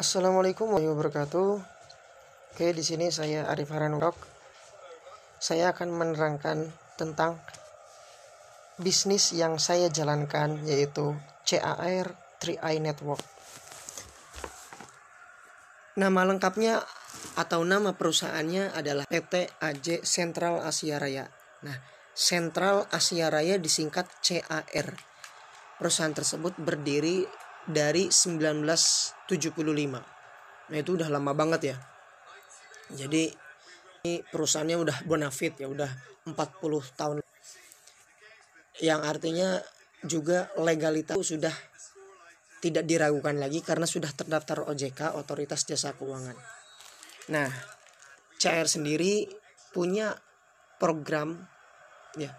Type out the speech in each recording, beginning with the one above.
Assalamualaikum warahmatullahi wabarakatuh. Oke, di sini saya Arif Haranurok. Saya akan menerangkan tentang bisnis yang saya jalankan yaitu CAR 3i Network. Nama lengkapnya atau nama perusahaannya adalah PT AJ Sentral Asia Raya. Nah, Sentral Asia Raya disingkat CAR. Perusahaan tersebut berdiri dari 1975. Nah, itu udah lama banget ya. Jadi ini perusahaannya udah bonafit ya, udah 40 tahun. Yang artinya juga legalitas sudah tidak diragukan lagi karena sudah terdaftar OJK Otoritas Jasa Keuangan. Nah, CR sendiri punya program ya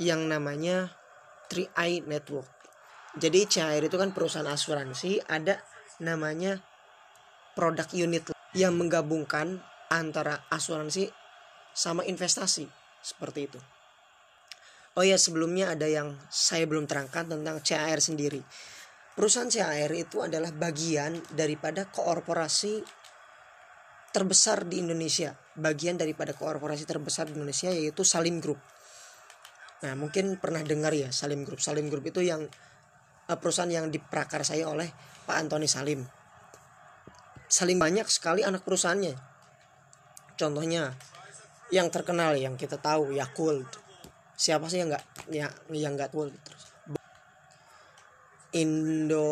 yang namanya 3i Network. Jadi CR itu kan perusahaan asuransi, ada namanya produk unit yang menggabungkan antara asuransi sama investasi seperti itu. Oh ya sebelumnya ada yang saya belum terangkan tentang CAR sendiri. Perusahaan CAR itu adalah bagian daripada korporasi terbesar di Indonesia. Bagian daripada korporasi terbesar di Indonesia yaitu Salim Group. Nah mungkin pernah dengar ya Salim Group. Salim Group itu yang perusahaan yang diprakarsai oleh Pak Antoni Salim. Salim banyak sekali anak perusahaannya. Contohnya yang terkenal yang kita tahu Yakult. Siapa sih yang nggak ya, yang nggak tahu terus. Indo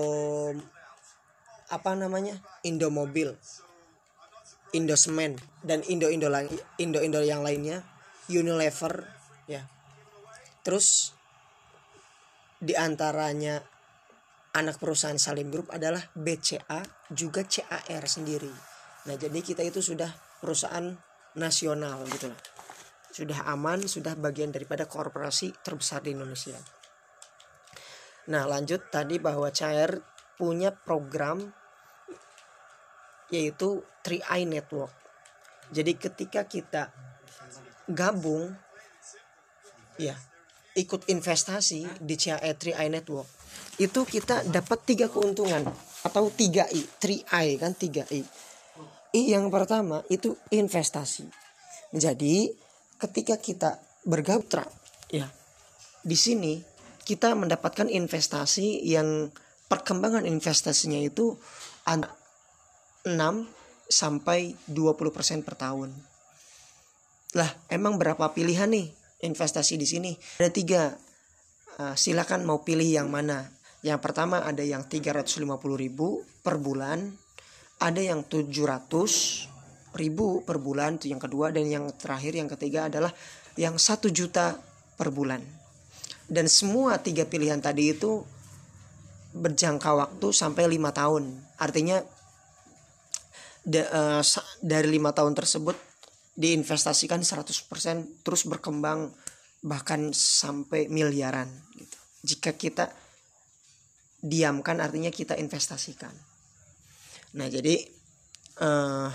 apa namanya? Indomobil. Indosemen dan Indo-Indo Indo-Indo yang lainnya Unilever ya. Terus di antaranya anak perusahaan Salim Group adalah BCA juga CAR sendiri. Nah, jadi kita itu sudah perusahaan nasional gitu lah. Sudah aman, sudah bagian daripada korporasi terbesar di Indonesia. Nah, lanjut tadi bahwa CAR punya program yaitu 3i Network. Jadi ketika kita gabung ya ikut investasi di CAE 3i Network itu kita dapat tiga keuntungan atau 3i 3i kan 3i I yang pertama itu investasi jadi ketika kita bergabung ya di sini kita mendapatkan investasi yang perkembangan investasinya itu antara 6 sampai 20% per tahun. Lah, emang berapa pilihan nih investasi di sini? Ada tiga. Uh, silakan mau pilih yang mana. Yang pertama ada yang 350.000 per bulan, ada yang 700 ribu per bulan itu yang kedua dan yang terakhir yang ketiga adalah yang satu juta per bulan. Dan semua tiga pilihan tadi itu berjangka waktu sampai lima tahun. Artinya da, uh, dari lima tahun tersebut diinvestasikan 100% terus berkembang bahkan sampai miliaran gitu. Jika kita diamkan artinya kita investasikan. Nah, jadi uh,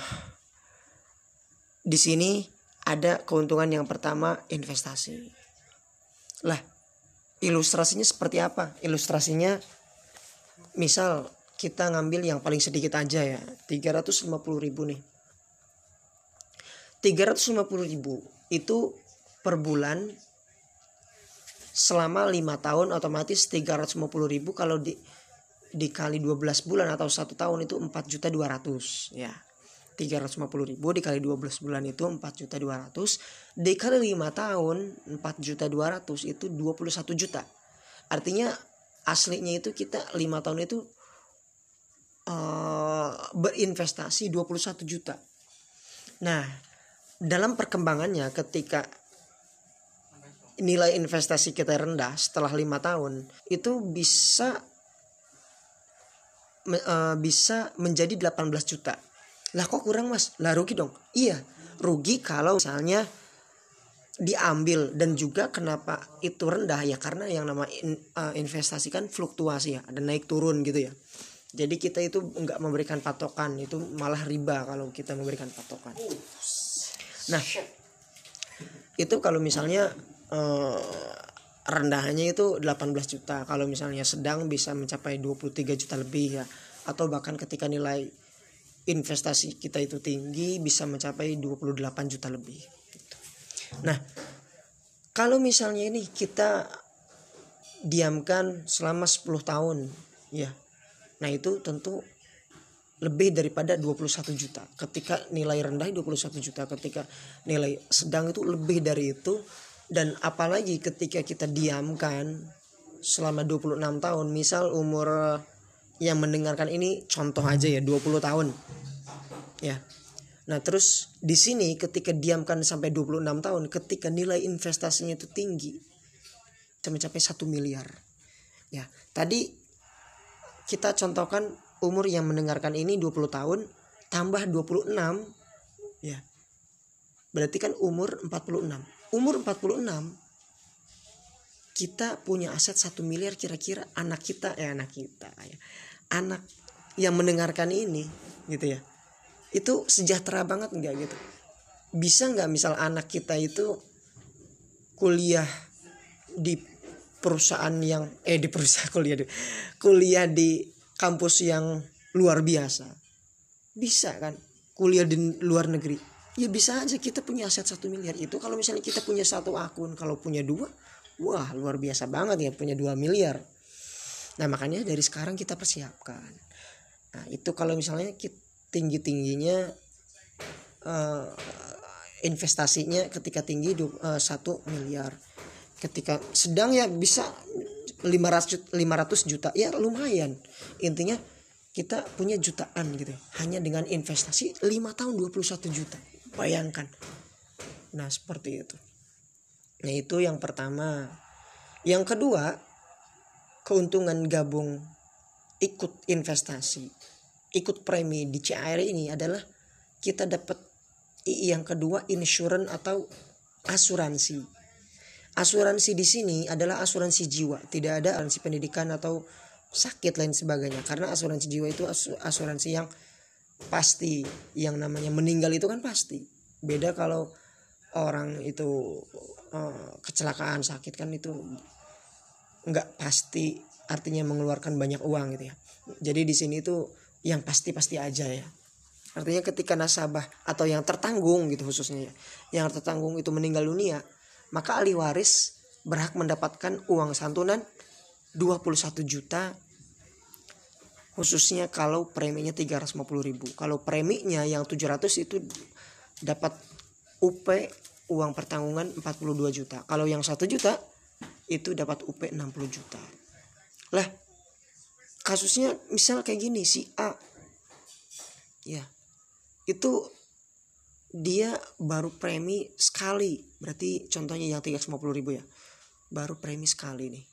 di sini ada keuntungan yang pertama investasi. Lah, ilustrasinya seperti apa? Ilustrasinya misal kita ngambil yang paling sedikit aja ya 350 ribu nih 350 ribu itu per bulan selama lima tahun otomatis 350 ribu kalau di dikali 12 bulan atau satu tahun itu 4 juta 200 ya 350 ribu dikali 12 bulan itu 4 juta 200 dikali 5 tahun 4 juta 200 itu 21 juta. Artinya aslinya itu kita 5 tahun itu uh, berinvestasi 21 juta. Nah, dalam perkembangannya ketika nilai investasi kita rendah setelah lima tahun itu bisa uh, bisa menjadi 18 juta. Lah kok kurang mas? Lah rugi dong. Iya, rugi kalau misalnya diambil dan juga kenapa itu rendah ya karena yang nama in, uh, investasi kan fluktuasi ya, ada naik turun gitu ya jadi kita itu nggak memberikan patokan itu malah riba kalau kita memberikan patokan nah itu kalau misalnya eh, rendahnya itu 18 juta. Kalau misalnya sedang bisa mencapai 23 juta lebih ya. Atau bahkan ketika nilai investasi kita itu tinggi bisa mencapai 28 juta lebih gitu. nah kalau misalnya ini kita diamkan selama 10 tahun ya. Nah itu tentu lebih daripada 21 juta. Ketika nilai rendah 21 juta. Ketika nilai sedang itu lebih dari itu dan apalagi ketika kita diamkan selama 26 tahun misal umur yang mendengarkan ini contoh aja ya 20 tahun ya nah terus di sini ketika diamkan sampai 26 tahun ketika nilai investasinya itu tinggi bisa mencapai satu miliar ya tadi kita contohkan umur yang mendengarkan ini 20 tahun tambah 26 ya. Berarti kan umur 46. Umur 46 kita punya aset satu miliar kira-kira anak kita ya anak kita ya. Anak yang mendengarkan ini gitu ya. Itu sejahtera banget enggak gitu. Bisa nggak misal anak kita itu kuliah di perusahaan yang eh di perusahaan kuliah di kuliah di kampus yang luar biasa bisa kan kuliah di luar negeri ya bisa aja kita punya aset satu miliar itu. Kalau misalnya kita punya satu akun kalau punya dua wah luar biasa banget ya punya dua miliar. Nah makanya dari sekarang kita persiapkan. Nah itu kalau misalnya tinggi tingginya uh, investasinya ketika tinggi uh, satu miliar. Ketika sedang ya bisa 500 500 juta ya lumayan. Intinya kita punya jutaan gitu hanya dengan investasi 5 tahun 21 juta bayangkan. Nah seperti itu. Nah itu yang pertama. Yang kedua keuntungan gabung ikut investasi ikut premi di CAR ini adalah kita dapat yang kedua insurance atau asuransi. Asuransi di sini adalah asuransi jiwa. Tidak ada asuransi pendidikan atau sakit lain sebagainya. Karena asuransi jiwa itu asuransi yang pasti. Yang namanya meninggal itu kan pasti. Beda kalau orang itu uh, kecelakaan sakit kan itu nggak pasti. Artinya mengeluarkan banyak uang gitu ya. Jadi di sini itu yang pasti pasti aja ya. Artinya ketika nasabah atau yang tertanggung gitu khususnya ya yang tertanggung itu meninggal dunia maka ahli waris berhak mendapatkan uang santunan 21 juta khususnya kalau preminya 350 ribu. Kalau preminya yang 700 itu dapat UP uang pertanggungan 42 juta. Kalau yang 1 juta itu dapat UP 60 juta. Lah kasusnya misal kayak gini si A. Ya itu dia baru premi sekali. Berarti contohnya yang 350 ribu ya baru premi sekali nih.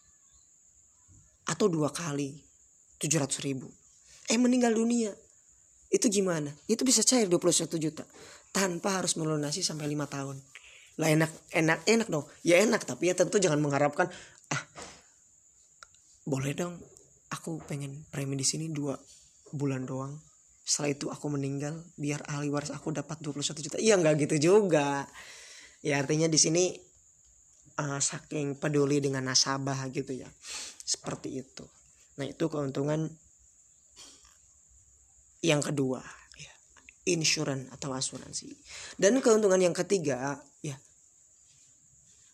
Atau dua kali 700 ribu. Eh meninggal dunia. Itu gimana? Itu bisa cair 21 juta. Tanpa harus melunasi sampai lima tahun. Lah enak enak enak dong. Ya enak tapi ya tentu jangan mengharapkan ah boleh dong. Aku pengen premi di sini dua bulan doang. Setelah itu aku meninggal biar ahli waris aku dapat 21 juta. Iya nggak gitu juga. Ya artinya di sini uh, saking peduli dengan nasabah gitu ya. Seperti itu nah itu keuntungan yang kedua ya insurance atau asuransi. Dan keuntungan yang ketiga ya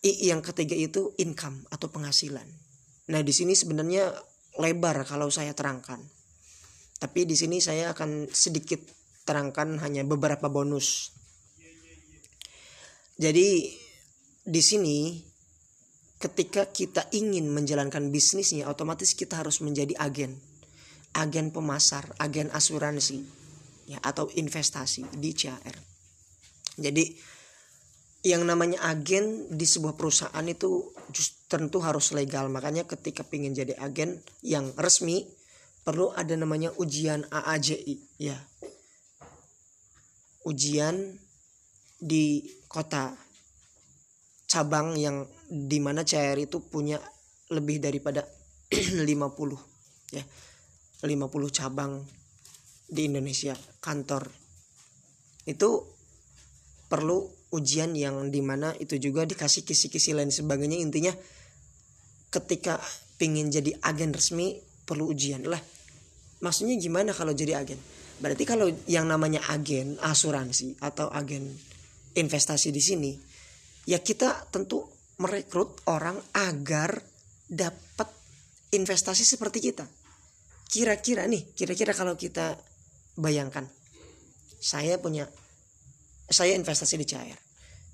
yang ketiga itu income atau penghasilan. Nah di sini sebenarnya lebar kalau saya terangkan. Tapi di sini saya akan sedikit terangkan hanya beberapa bonus. Jadi di sini ketika kita ingin menjalankan bisnisnya otomatis kita harus menjadi agen. Agen pemasar, agen asuransi ya atau investasi di CR. Jadi yang namanya agen di sebuah perusahaan itu just, tentu harus legal. Makanya ketika ingin jadi agen yang resmi perlu ada namanya ujian AAJI ya ujian di kota cabang yang di mana CR itu punya lebih daripada 50 ya. 50 cabang di Indonesia kantor. Itu perlu ujian yang di mana itu juga dikasih kisi-kisi lain sebagainya. Intinya ketika pingin jadi agen resmi perlu ujian lah. Maksudnya gimana kalau jadi agen? Berarti kalau yang namanya agen asuransi atau agen investasi di sini ya kita tentu merekrut orang agar dapat investasi seperti kita. Kira-kira nih kira-kira kalau kita bayangkan saya punya saya investasi di cair.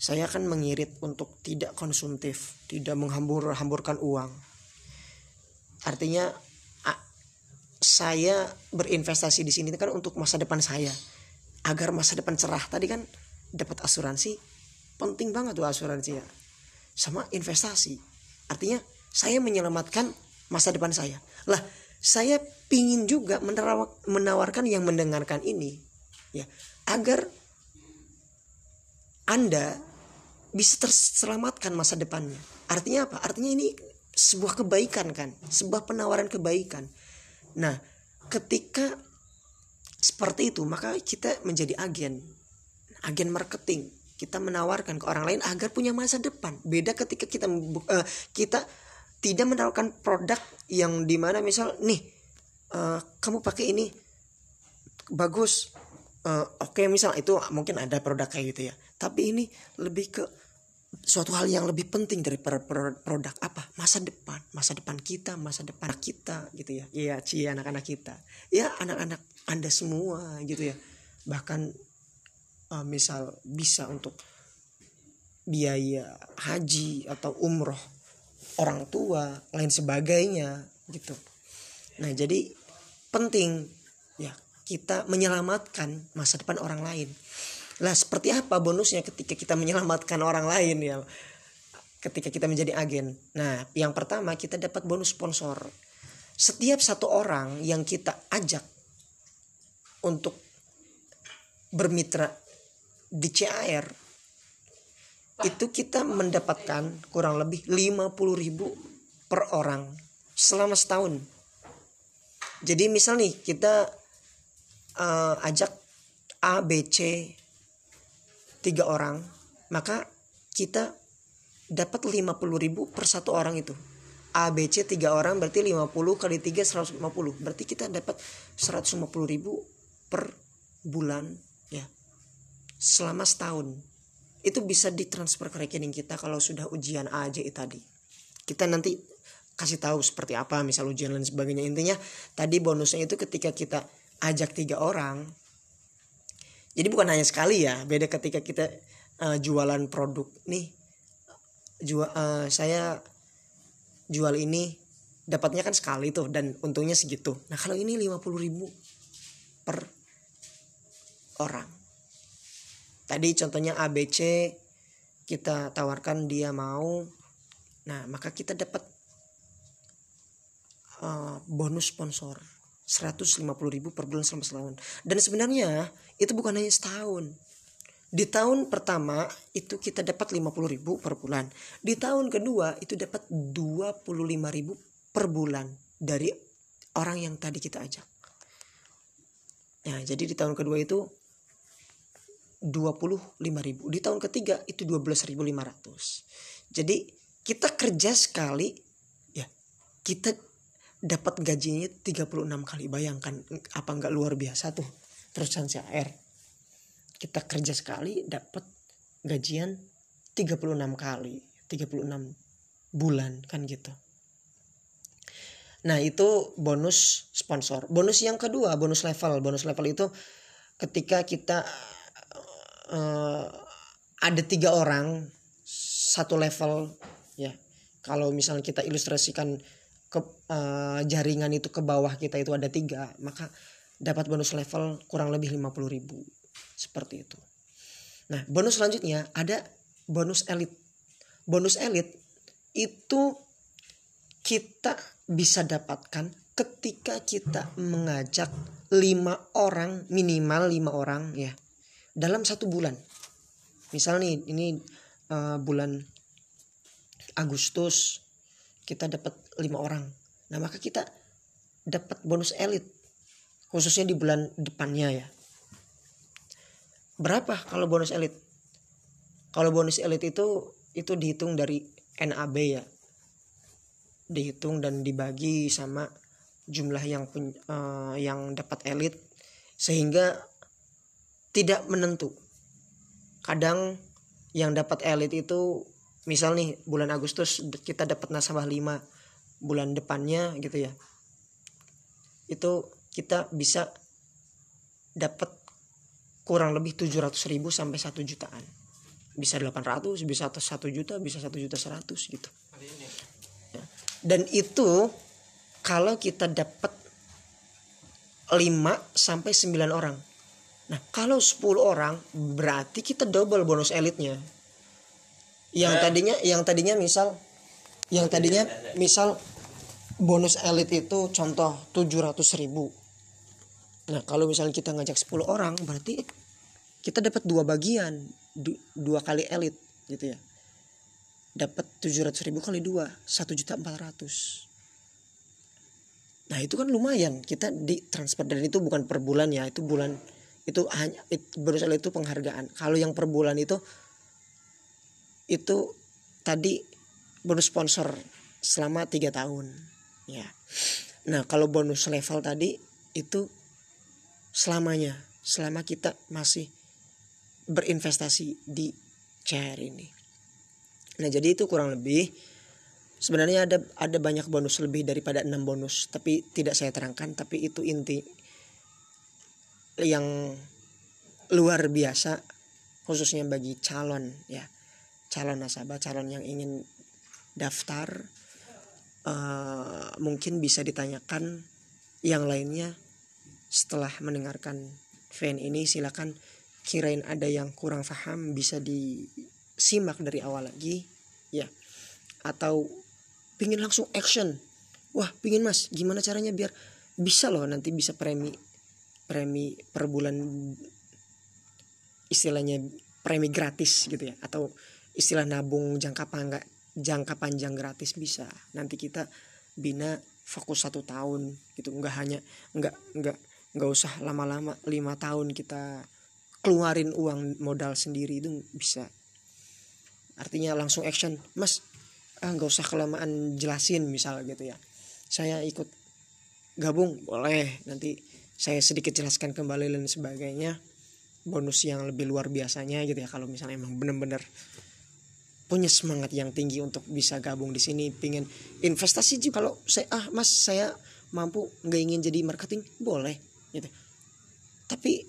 Saya akan mengirit untuk tidak konsumtif tidak menghambur-hamburkan uang. Artinya saya berinvestasi di sini kan untuk masa depan saya. Agar masa depan cerah tadi kan dapat asuransi penting banget tuh asuransi ya. Sama investasi. Artinya saya menyelamatkan masa depan saya. Lah saya pingin juga menawarkan yang mendengarkan ini ya agar anda bisa terselamatkan masa depannya. Artinya apa? Artinya ini sebuah kebaikan kan? Sebuah penawaran kebaikan. Nah, ketika seperti itu, maka kita menjadi agen, agen marketing. Kita menawarkan ke orang lain agar punya masa depan. Beda ketika kita uh, kita tidak menawarkan produk yang di mana misal nih uh, kamu pakai ini bagus. Uh, Oke, okay, misal itu mungkin ada produk kayak gitu ya. Tapi ini lebih ke suatu hal yang lebih penting dari produk apa masa depan masa depan kita masa depan kita gitu ya iya cie anak-anak kita ya anak-anak anda semua gitu ya bahkan uh, misal bisa untuk biaya haji atau umroh orang tua lain sebagainya gitu nah jadi penting ya kita menyelamatkan masa depan orang lain lah seperti apa bonusnya ketika kita menyelamatkan orang lain ya? Ketika kita menjadi agen. Nah, yang pertama kita dapat bonus sponsor. Setiap satu orang yang kita ajak untuk bermitra di CAR itu kita mendapatkan kurang lebih 50 ribu per orang selama setahun. Jadi misal nih kita uh, ajak A, B, C, tiga orang maka kita dapat 50 ribu per satu orang itu. A B C tiga orang berarti 50 kali 3 150 berarti kita dapat 150 ribu per bulan selama setahun. Itu bisa ditransfer ke rekening kita kalau sudah ujian A J tadi. Kita nanti kasih tahu seperti apa misal ujian dan sebagainya. Intinya tadi bonusnya itu ketika kita ajak tiga orang. Jadi bukan hanya sekali ya beda ketika kita uh, jualan produk. Nih jual uh, saya jual ini dapatnya kan sekali tuh dan untungnya segitu. Nah kalau ini 50 ribu per orang tadi contohnya ABC kita tawarkan dia mau. Nah maka kita dapat uh, bonus sponsor 150 ribu per bulan selama setahun. Dan sebenarnya itu bukan hanya setahun. Di tahun pertama itu kita dapat 50 ribu per bulan. Di tahun kedua itu dapat 25 ribu per bulan dari orang yang tadi kita ajak. Ya jadi di tahun kedua itu 25 ribu. Di tahun ketiga itu 12.500 jadi kita kerja sekali ya kita dapat gajinya 36 kali. Bayangkan apa nggak luar biasa tuh terusan CR kita kerja sekali dapat gajian 36 kali 36 bulan kan gitu. Nah itu bonus sponsor. Bonus yang kedua bonus level. Bonus level itu ketika kita uh, ada tiga orang satu level ya. Kalau misalnya kita ilustrasikan ke uh, jaringan itu ke bawah kita itu ada tiga maka dapat bonus level kurang lebih 50 ribu. Seperti itu. Nah bonus selanjutnya ada bonus elit. Bonus elit itu kita bisa dapatkan ketika kita mengajak lima orang minimal lima orang ya dalam satu bulan. Misal nih ini uh, bulan Agustus kita dapat lima orang. Nah maka kita dapat bonus elit khususnya di bulan depannya ya. Berapa kalau bonus elit? Kalau bonus elit itu itu dihitung dari NAB ya. Dihitung dan dibagi sama jumlah yang uh, yang dapat elit sehingga tidak menentu. Kadang yang dapat elit itu misal nih bulan Agustus kita dapat nasabah 5 bulan depannya gitu ya. Itu kita bisa dapat kurang lebih 700 ribu sampai 1 jutaan. Bisa 800 bisa 1 juta bisa 1 juta 100 gitu. Ya. dan itu kalau kita dapat 5 sampai 9 orang nah kalau 10 orang berarti kita double bonus elitnya. Yang eh. tadinya yang tadinya misal yang tadinya misal bonus elit itu contoh 700 ribu. Nah kalau misalnya kita ngajak 10 orang berarti kita dapat dua bagian dua kali elit gitu ya. Dapat 700 ribu kali dua satu juta empat ratus. Nah itu kan lumayan. Kita di transfer dan itu bukan per bulan ya itu bulan itu hanya it, elit itu penghargaan kalau yang per bulan itu itu tadi bonus sponsor selama tiga tahun ya nah kalau bonus level tadi itu selamanya selama kita masih berinvestasi di CR ini. Nah, jadi itu kurang lebih sebenarnya ada ada banyak bonus lebih daripada 6 bonus, tapi tidak saya terangkan, tapi itu inti yang luar biasa khususnya bagi calon ya. Calon nasabah, calon yang ingin daftar uh, mungkin bisa ditanyakan yang lainnya setelah mendengarkan fan ini. Silakan kirain ada yang kurang paham bisa disimak dari awal lagi ya. Atau pingin langsung action. Wah pingin mas. Gimana caranya biar bisa loh nanti bisa premi premi per bulan istilahnya premi gratis gitu ya atau istilah nabung jangka panjang jangka panjang gratis bisa. Nanti kita bina fokus satu tahun gitu nggak hanya nggak nggak nggak usah lama-lama lima tahun kita keluarin uang modal sendiri itu bisa. Artinya langsung action mas ah usah kelamaan jelasin misal gitu ya. Saya ikut gabung boleh nanti saya sedikit jelaskan kembali dan sebagainya bonus yang lebih luar biasanya gitu ya kalau misalnya emang bener-bener punya semangat yang tinggi untuk bisa gabung di sini pingin investasi juga. Kalau saya ah mas saya mampu nggak ingin jadi marketing? Boleh gitu. Tapi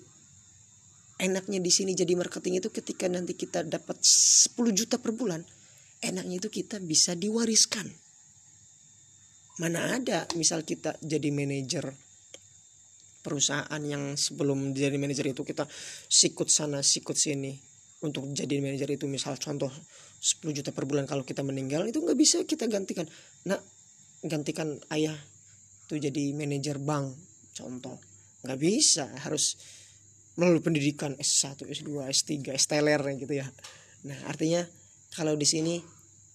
enaknya di sini jadi marketing itu ketika nanti kita dapat 10 juta per bulan enaknya itu kita bisa diwariskan. Mana ada misal kita jadi manajer perusahaan yang sebelum jadi manajer itu kita sikut sana sikut sini. Untuk jadi manajer itu misal contoh 10 juta per bulan kalau kita meninggal itu nggak bisa kita gantikan. Nah gantikan ayah tuh jadi manajer bank contoh. Nggak bisa harus melalui pendidikan S1, S2, S3, S-teler gitu ya. Nah, artinya kalau di sini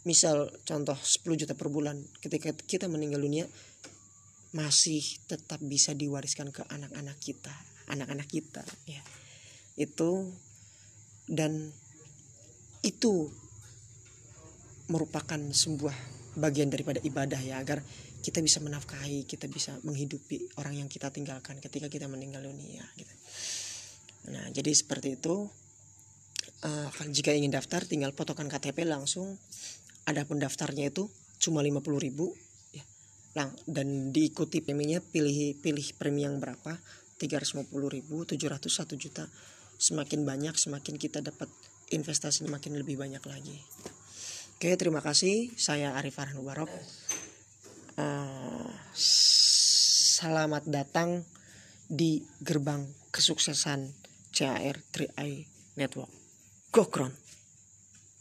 misal contoh 10 juta per bulan ketika kita meninggal dunia masih tetap bisa diwariskan ke anak-anak kita, anak-anak kita ya. Itu dan itu merupakan sebuah bagian daripada ibadah ya agar kita bisa menafkahi, kita bisa menghidupi orang yang kita tinggalkan ketika kita meninggal dunia gitu. Nah, jadi seperti itu. Uh, jika ingin daftar tinggal fotokan KTP langsung. Adapun daftarnya itu cuma 50.000 ya. Lang dan diikuti preminya pilih pilih premi yang berapa? 350.000, 700, 1 juta. Semakin banyak semakin kita dapat investasi makin lebih banyak lagi. Oke, terima kasih. Saya Arif Farhan Mubarok. Uh, selamat datang di gerbang kesuksesan CAR 3i Network. Go Kron!